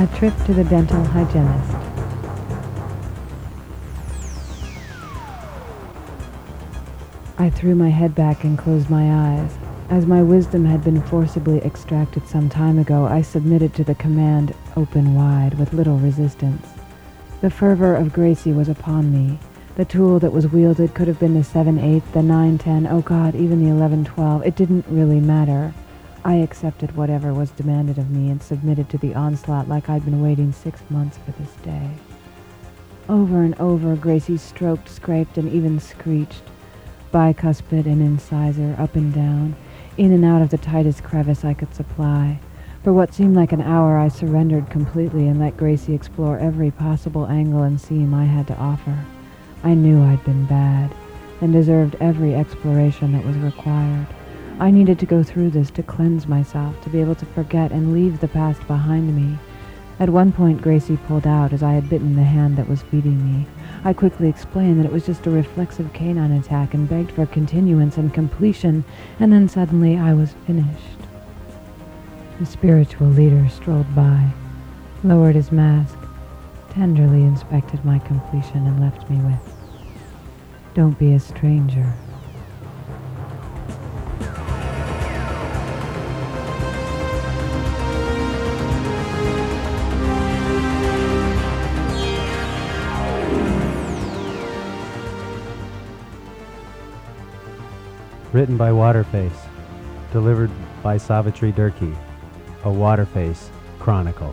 A trip to the dental hygienist. I threw my head back and closed my eyes. As my wisdom had been forcibly extracted some time ago, I submitted to the command, open wide, with little resistance. The fervor of Gracie was upon me. The tool that was wielded could have been the 7-8, the 9-10, oh God, even the 11-12. It didn't really matter. I accepted whatever was demanded of me and submitted to the onslaught like I'd been waiting six months for this day. Over and over, Gracie stroked, scraped, and even screeched. Bicuspid and incisor, up and down, in and out of the tightest crevice I could supply. For what seemed like an hour, I surrendered completely and let Gracie explore every possible angle and seam I had to offer. I knew I'd been bad and deserved every exploration that was required. I needed to go through this to cleanse myself, to be able to forget and leave the past behind me. At one point, Gracie pulled out as I had bitten the hand that was feeding me. I quickly explained that it was just a reflexive canine attack and begged for continuance and completion, and then suddenly I was finished. The spiritual leader strolled by, lowered his mask, tenderly inspected my completion, and left me with, Don't be a stranger. Written by Waterface. Delivered by Savitri Durkee. A Waterface Chronicle.